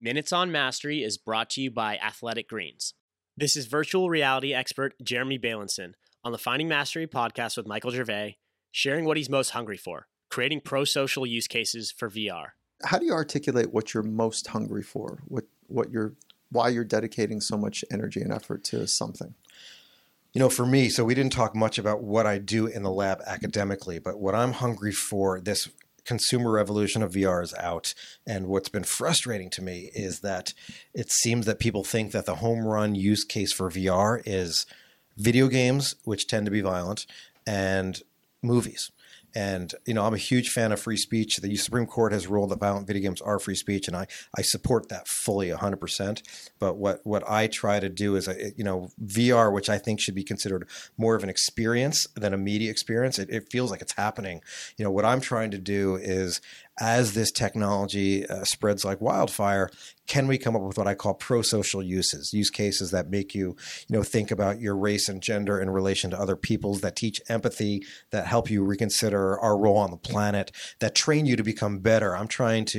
Minutes on Mastery is brought to you by Athletic Greens. This is virtual reality expert Jeremy Bailenson on the Finding Mastery podcast with Michael Gervais, sharing what he's most hungry for creating pro social use cases for VR. How do you articulate what you're most hungry for? What, what you're, why you're dedicating so much energy and effort to something? You know, for me, so we didn't talk much about what I do in the lab academically, but what I'm hungry for this consumer revolution of VR is out. And what's been frustrating to me is that it seems that people think that the home run use case for VR is video games, which tend to be violent, and movies. And you know, I'm a huge fan of free speech. The Supreme Court has ruled that violent video games are free speech, and I, I support that fully 100%. But what what I try to do is, you know, VR, which I think should be considered more of an experience than a media experience. It, it feels like it's happening. You know, what I'm trying to do is as this technology uh, spreads like wildfire, can we come up with what I call pro-social uses, use cases that make you, you know, think about your race and gender in relation to other peoples, that teach empathy, that help you reconsider our role on the planet, that train you to become better. I'm trying to,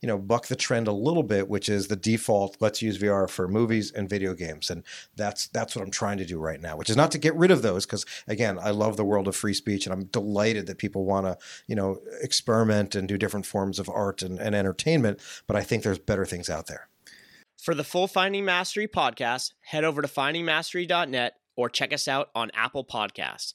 you know, buck the trend a little bit, which is the default. Let's use VR for movies and video games, and that's that's what I'm trying to do right now. Which is not to get rid of those, because again, I love the world of free speech, and I'm delighted that people want to, you know, experiment and do different forms of art and, and entertainment. But I think there's better things out there. For the full Finding Mastery podcast, head over to findingmastery.net or check us out on Apple Podcasts.